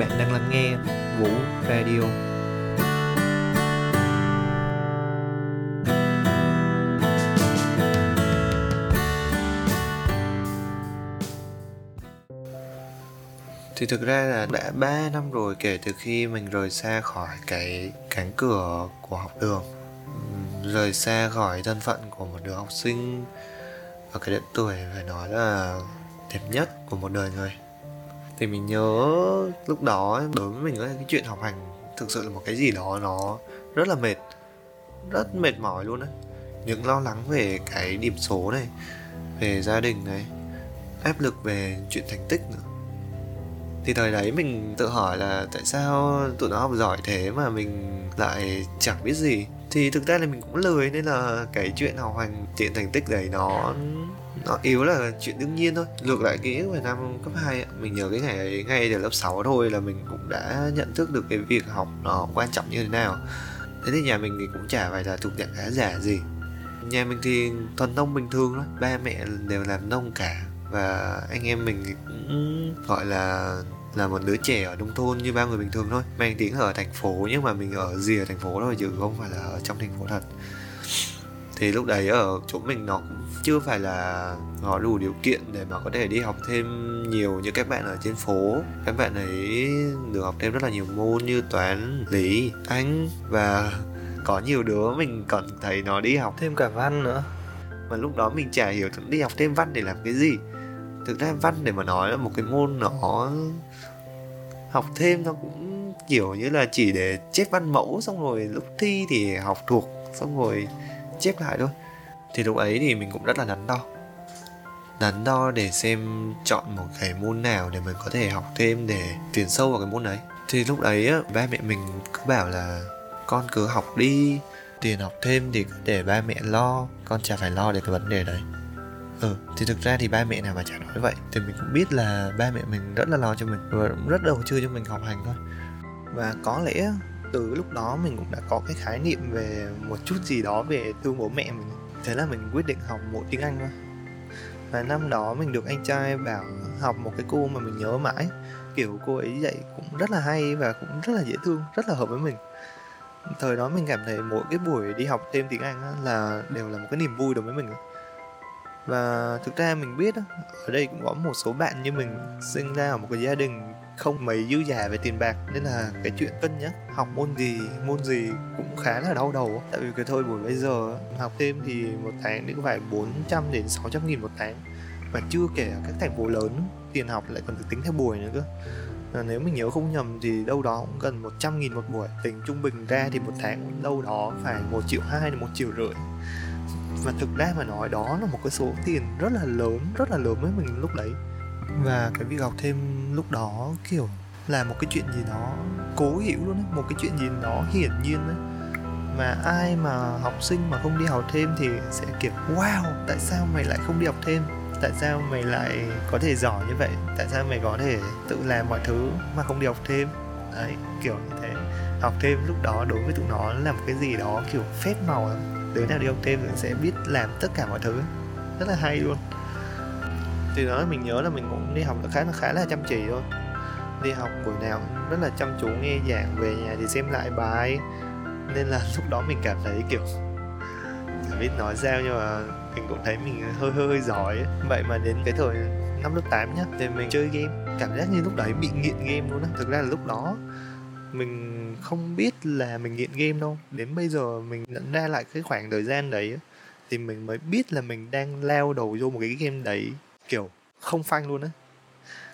Bạn đang lắng nghe Vũ Radio. Thì thực ra là đã 3 năm rồi kể từ khi mình rời xa khỏi cái cánh cửa của học đường. Rời xa khỏi thân phận của một đứa học sinh Ở cái độ tuổi phải nói là đẹp nhất của một đời người thì mình nhớ lúc đó đối với mình cái chuyện học hành thực sự là một cái gì đó nó rất là mệt, rất mệt mỏi luôn đấy những lo lắng về cái điểm số này, về gia đình này, áp lực về chuyện thành tích nữa. Thì thời đấy mình tự hỏi là tại sao tụi nó học giỏi thế mà mình lại chẳng biết gì. Thì thực ra là mình cũng lười, nên là cái chuyện học hành, chuyện thành tích đấy nó nó yếu là chuyện đương nhiên thôi. Ngược lại ký về năm cấp 2 mình nhớ cái ngày ấy ngay từ lớp 6 thôi là mình cũng đã nhận thức được cái việc học nó quan trọng như thế nào. Thế thì nhà mình thì cũng chả phải là thuộc dạng khá giả gì. Nhà mình thì thuần nông bình thường thôi. Ba mẹ đều làm nông cả. Và anh em mình cũng gọi là là một đứa trẻ ở nông thôn như bao người bình thường thôi. Mang tiếng ở thành phố, nhưng mà mình ở rìa thành phố thôi, chứ không phải là ở trong thành phố thật. Thì lúc đấy ở chỗ mình nó cũng chưa phải là có đủ điều kiện để mà có thể đi học thêm nhiều như các bạn ở trên phố. Các bạn ấy được học thêm rất là nhiều môn như toán, lý, anh và có nhiều đứa mình còn thấy nó đi học thêm cả văn nữa. Mà lúc đó mình chả hiểu đi học thêm văn để làm cái gì. Thực ra văn để mà nói là một cái môn nó học thêm nó cũng kiểu như là chỉ để chép văn mẫu xong rồi lúc thi thì học thuộc, xong rồi chép lại thôi thì lúc ấy thì mình cũng rất là đắn đo. Đắn đo để xem chọn một cái môn nào để mình có thể học thêm để tiến sâu vào cái môn đấy. Thì lúc đấy á, ba mẹ mình cứ bảo là con cứ học đi tiền học thêm thì để ba mẹ lo con chả phải lo để cái vấn đề đấy. Ừ thì thực ra thì ba mẹ nào mà chả nói vậy. Thì mình cũng biết là ba mẹ mình rất là lo cho mình và cũng rất đầu tư cho mình học hành thôi. Và có lẽ từ lúc đó mình cũng đã có cái khái niệm về một chút gì đó về thương bố mẹ mình thế là mình quyết định học một tiếng anh thôi. Và năm đó mình được anh trai bảo học một cái cô mà mình nhớ mãi. Kiểu cô ấy dạy cũng rất là hay và cũng rất là dễ thương, rất là hợp với mình. Thời đó mình cảm thấy mỗi cái buổi đi học thêm tiếng anh là đều là một cái niềm vui đối với mình và thực ra mình biết ở đây cũng có một số bạn như mình, sinh ra ở một cái gia đình không mấy dư giả về tiền bạc nên là cái chuyện cân nhắc học môn gì môn gì cũng khá là đau đầu tại vì cái thời buổi bây giờ học thêm thì một tháng cũng phải 400 đến 600 nghìn một tháng. Và chưa kể các thành phố lớn tiền học lại còn được tính theo buổi nữa cơ. À, nếu mình nhớ không nhầm thì đâu đó cũng gần 100 nghìn một buổi. Tính trung bình ra thì một tháng đâu đó phải một triệu hai đến một triệu rưỡi. Và thực ra mà nói đó là một cái số tiền rất là lớn rất là lớn với mình lúc đấy. Và cái việc học thêm lúc đó, kiểu, là một cái chuyện gì đó cố hiểu luôn ấy, một cái chuyện gì đó hiển nhiên ấy. Mà ai mà học sinh mà không đi học thêm thì sẽ kiểu, wow, tại sao mày lại không đi học thêm? Tại sao mày lại có thể giỏi như vậy? Tại sao mày có thể tự làm mọi thứ mà không đi học thêm? Đấy, kiểu như thế. Học thêm lúc đó đối với tụi nó là một cái gì đó kiểu phép màu đứa nào đi học thêm thì sẽ biết làm tất cả mọi thứ. Rất là hay luôn thì đó mình nhớ là mình cũng đi học là khá là khá là chăm chỉ thôi. Đi học buổi nào rất là chăm chú nghe giảng, về nhà thì xem lại bài. Nên là lúc đó mình cảm thấy kiểu chẳng biết nói sao nhưng mà mình cũng thấy mình hơi hơi hơi giỏi ấy. vậy mà đến cái thời năm lớp 8 nhá, thì mình chơi game. Cảm giác như lúc đấy bị nghiện game luôn á. Thực ra là lúc đó mình không biết là mình nghiện game đâu. Đến bây giờ mình nhận ra lại cái khoảng thời gian đấy thì mình mới biết là mình đang lao đầu vô một cái game đấy kiểu không phanh luôn á.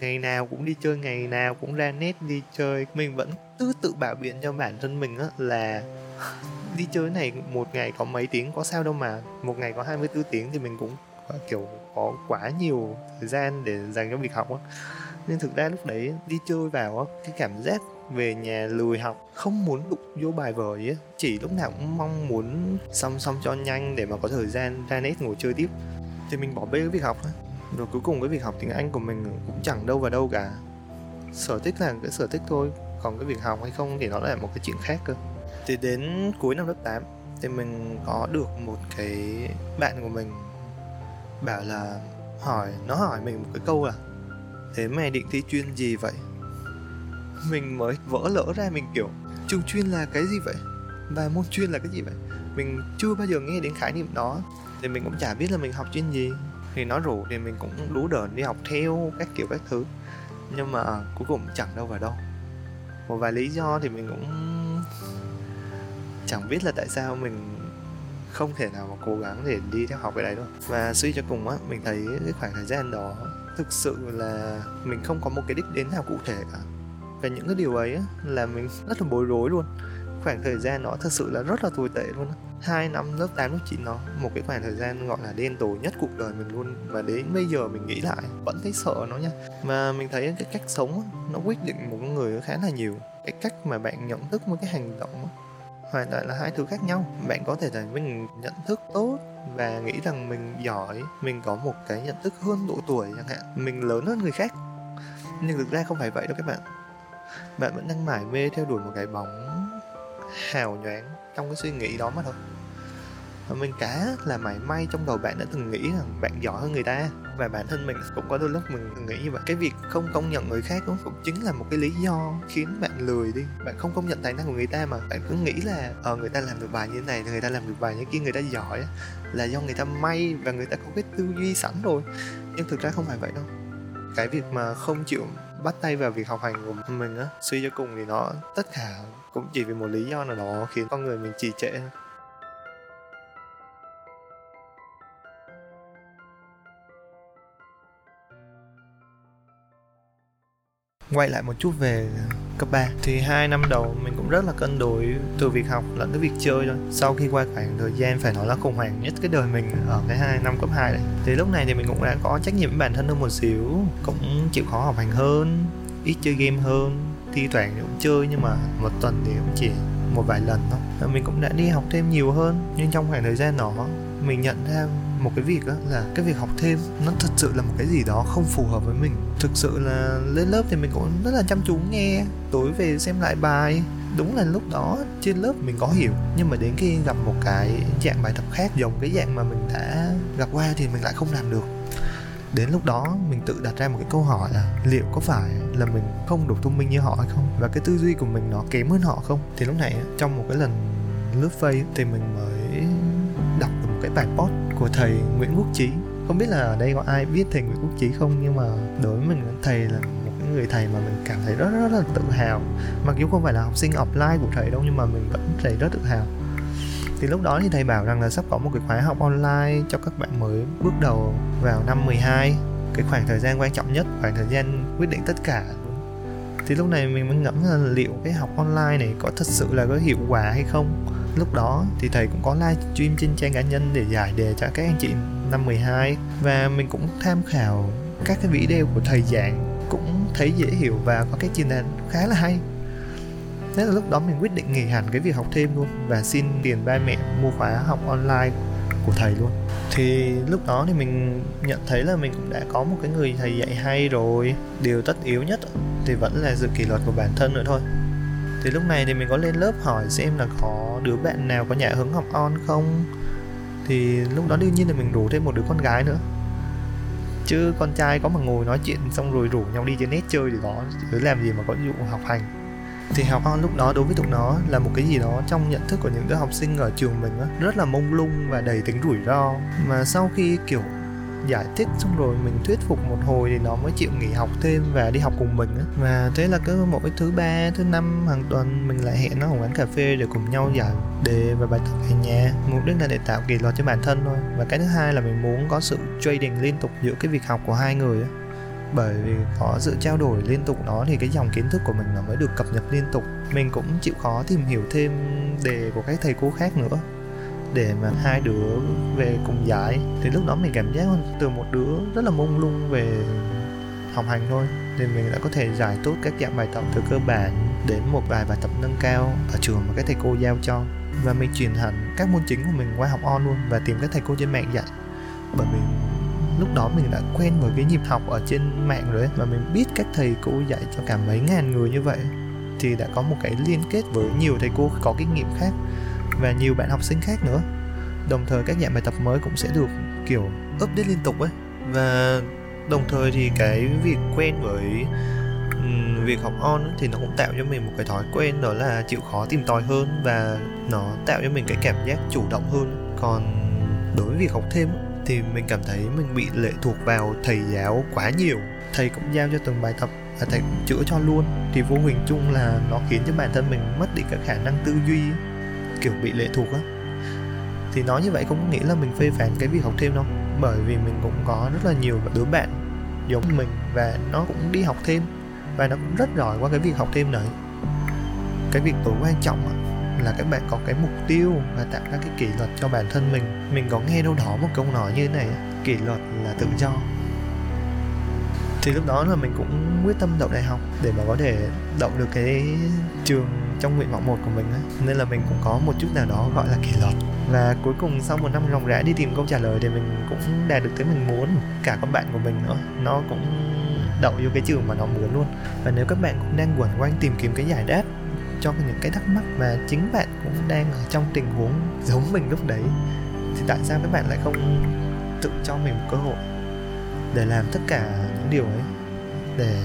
Ngày nào cũng đi chơi, ngày nào cũng ra net đi chơi. Mình vẫn cứ tự bảo biện cho bản thân mình á là đi chơi này một ngày có mấy tiếng, có sao đâu mà. Một ngày có 24 tiếng thì mình cũng à, kiểu có quá nhiều thời gian để dành cho việc học á. Nên thực ra lúc đấy đi chơi vào á, cái cảm giác về nhà lười học, không muốn đụng vô bài vở ấy chỉ lúc nào cũng mong muốn xong xong cho nhanh để mà có thời gian ra net ngồi chơi tiếp. Thì mình bỏ bê cái việc học á rồi cuối cùng cái việc học tiếng anh của mình cũng chẳng đâu vào đâu cả. Sở thích là cái sở thích thôi, còn cái việc học hay không thì nó là một cái chuyện khác cơ. Thì đến cuối năm lớp 8 thì mình có được một cái bạn của mình bảo là hỏi, nó hỏi mình một cái câu là, thế mày định thi chuyên gì vậy? Mình mới vỡ lỡ ra mình kiểu trường chuyên là cái gì vậy? Và môn chuyên là cái gì vậy? Mình chưa bao giờ nghe đến khái niệm đó. Thì mình cũng chả biết là mình học chuyên gì thì nó rủ thì mình cũng đú đờn đi học theo các kiểu các thứ. Nhưng mà cuối cùng chẳng đâu vào đâu. Một vài lý do thì mình cũng chẳng biết là tại sao mình không thể nào mà cố gắng để đi theo học cái đấy đâu. Và suy cho cùng á mình thấy cái khoảng thời gian đó thực sự là mình không có một cái đích đến nào cụ thể cả. Và những cái điều ấy á, là mình rất là bối rối luôn khoảng thời gian đó thực sự là rất là tồi tệ luôn hai năm lớp 8, lớp 9 nó một cái khoảng thời gian gọi là đen tối nhất cuộc đời mình luôn. Và đến bây giờ mình nghĩ lại vẫn thấy sợ nó nha. Mà mình thấy cái cách sống nó quyết định một người khá là nhiều. Cái cách mà bạn nhận thức một cái hành động hoàn toàn là hai thứ khác nhau. Bạn có thể là mình nhận thức tốt và nghĩ rằng mình giỏi mình có một cái nhận thức hơn độ tuổi chẳng hạn. Mình lớn hơn người khác. Nhưng thực ra không phải vậy đâu các bạn. Bạn vẫn đang mải mê theo đuổi một cái bóng hào nhoáng trong cái suy nghĩ đó mà thôi. Và mình cả là mảy may trong đầu bạn đã từng nghĩ rằng bạn giỏi hơn người ta. Và bản thân mình cũng có đôi lúc mình nghĩ như vậy. Cái việc không công nhận người khác cũng, cũng chính là một cái lý do khiến bạn lười đi. Bạn không công nhận tài năng của người ta mà bạn cứ nghĩ là ờ người ta làm được bài như thế này người ta làm được bài như kia người ta giỏi là do người ta may và người ta có cái tư duy sẵn rồi. Nhưng thực ra không phải vậy đâu. Cái việc mà không chịu bắt tay vào việc học hành của mình á, suy cho cùng thì nó tất cả cũng chỉ vì một lý do nào đó khiến con người mình trì trệ. Quay lại một chút về cấp 3 thì hai năm đầu mình cũng rất là cân đối từ việc học lẫn cái việc chơi thôi. Sau khi qua khoảng thời gian phải nói là khủng hoảng nhất cái đời mình ở cái hai năm cấp 2 này thì lúc này thì mình cũng đã có trách nhiệm với bản thân hơn một xíu, cũng chịu khó học hành hơn, ít chơi game hơn, thi thoảng thì cũng chơi nhưng mà một tuần thì cũng chỉ một vài lần thôi. Mình cũng đã đi học thêm nhiều hơn, nhưng trong khoảng thời gian đó, mình nhận ra một cái việc đó là cái việc học thêm, nó thật sự là một cái gì đó không phù hợp với mình. Thực sự là lên lớp thì mình cũng rất là chăm chú nghe, tối về xem lại bài. Đúng là lúc đó trên lớp mình có hiểu, nhưng mà đến khi gặp một cái dạng bài tập khác giống cái dạng mà mình đã gặp qua thì mình lại không làm được. Đến lúc đó mình tự đặt ra một cái câu hỏi là liệu có phải là mình không đủ thông minh như họ hay không? Và cái tư duy của mình nó kém hơn họ không? Thì lúc này trong một cái lần lướt face thì mình mới đọc được một cái bài post của thầy Nguyễn Quốc Chí. Không biết là ở đây có ai biết thầy Nguyễn Quốc Chí không, nhưng mà đối với mình, thầy là một cái người thầy mà mình cảm thấy rất rất là tự hào. Mặc dù không phải là học sinh offline của thầy đâu, nhưng mà mình vẫn thấy rất tự hào. Thì lúc đó thì thầy bảo rằng là sắp có một cái khóa học online cho các bạn mới bước đầu vào năm 12 cái khoảng thời gian quan trọng nhất, khoảng thời gian quyết định tất cả. Thì lúc này mình mới ngẫm là liệu cái học online này có thật sự là có hiệu quả hay không lúc đó thì thầy cũng có live stream trên trang cá nhân để giải đề cho các anh chị năm 12 và mình cũng tham khảo các cái video của thầy giảng, cũng thấy dễ hiểu và có cái chuyên đề khá là hay. Thế là lúc đó mình quyết định nghỉ hẳn cái việc học thêm luôn và xin tiền ba mẹ mua khóa học online của thầy luôn. Thì lúc đó thì mình nhận thấy là mình cũng đã có một cái người thầy dạy hay rồi. Điều tất yếu nhất thì vẫn là sự kỷ luật của bản thân nữa thôi thì lúc này thì mình có lên lớp hỏi xem là có đứa bạn nào có nhà hứng học on không? Thì lúc đó đương nhiên là mình rủ thêm một đứa con gái nữa. Chứ con trai có mà ngồi nói chuyện xong rồi rủ nhau đi trên net chơi thì có chứ làm gì mà có dụ học hành. Thì học on lúc đó đối với tụi nó là một cái gì đó trong nhận thức của những đứa học sinh ở trường mình đó, rất là mông lung và đầy tính rủi ro. Mà sau khi kiểu giải thích xong rồi mình thuyết phục một hồi thì nó mới chịu nghỉ học thêm và đi học cùng mình á. Và thế là cứ mỗi thứ ba, thứ năm hàng tuần mình lại hẹn nó ở quán cà phê để cùng nhau giải đề và bài tập về nhà. Mục đích là để tạo kỷ luật cho bản thân thôi. Và cái thứ hai là mình muốn có sự trading liên tục giữa cái việc học của hai người á. Bởi vì có sự trao đổi liên tục đó thì cái dòng kiến thức của mình nó mới được cập nhật liên tục. Mình cũng chịu khó tìm hiểu thêm đề của các thầy cô khác nữa để mà hai đứa về cùng giải. Thì lúc đó mình cảm giác từ một đứa rất là mông lung về học hành thôi. Thì mình đã có thể giải tốt các dạng bài tập từ cơ bản đến một vài bài tập nâng cao ở trường mà các thầy cô giao cho. Và mình chuyển hẳn các môn chính của mình qua học on luôn và tìm các thầy cô trên mạng dạy. Bởi vì lúc đó mình đã quen với cái nhịp học ở trên mạng rồi ấy, và mình biết các thầy cô dạy cho cả mấy ngàn người như vậy. Thì đã có một cái liên kết với nhiều thầy cô có kinh nghiệm khác và nhiều bạn học sinh khác nữa. Đồng thời các dạng bài tập mới cũng sẽ được, kiểu, update liên tục ấy. Và đồng thời thì cái việc quen với việc học on thì nó cũng tạo cho mình một cái thói quen đó là chịu khó tìm tòi hơn và nó tạo cho mình cái cảm giác chủ động hơn. Còn đối với việc học thêm thì mình cảm thấy mình bị lệ thuộc vào thầy giáo quá nhiều. Thầy cũng giao cho từng bài tập và thầy cũng chữa cho luôn. Thì vô hình chung là nó khiến cho bản thân mình mất đi các khả năng tư duy kiểu bị lệ thuộc á. Thì nói như vậy cũng có nghĩa là mình phê phán cái việc học thêm đâu. Bởi vì mình cũng có rất là nhiều đứa bạn giống mình và nó cũng đi học thêm và nó cũng rất giỏi qua cái việc học thêm này cái việc tối quan trọng là các bạn có cái mục tiêu và tạo ra cái kỷ luật cho bản thân mình. Mình có nghe đâu đó một câu nói như thế này kỷ luật là tự do. Thì lúc đó là mình cũng quyết tâm đậu đại học để mà có thể đậu được cái trường trong nguyện vọng một của mình ấy. nên là mình cũng có một chút nào đó gọi là kỷ luật. Và cuối cùng sau một năm ròng rã đi tìm câu trả lời thì mình cũng đạt được tới mình muốn. Cả các bạn của mình nữa. Nó cũng đậu vô cái trường mà nó muốn luôn. Và nếu các bạn cũng đang quẩn quanh tìm kiếm cái giải đáp cho những cái thắc mắc mà chính bạn cũng đang ở trong tình huống giống mình lúc đấy, thì tại sao các bạn lại không tự cho mình một cơ hội để làm tất cả những điều ấy, để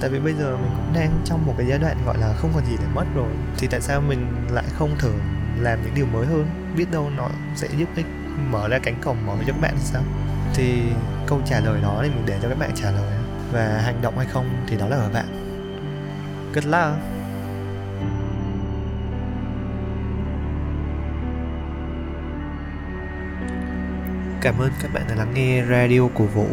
tại vì bây giờ mình cũng đang trong một cái giai đoạn gọi là không còn gì để mất rồi. Thì tại sao mình lại không thử làm những điều mới hơn? Biết đâu nó sẽ giúp ích mở ra cánh cổng mở cho các bạn thì sao? Thì câu trả lời đó thì mình để cho các bạn trả lời. Và hành động hay không thì đó là ở bạn. Good luck. Cảm ơn các bạn đã lắng nghe radio của Vũ.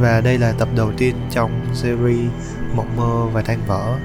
Và đây là tập đầu tiên trong series Mộng mơ và tan vỡ.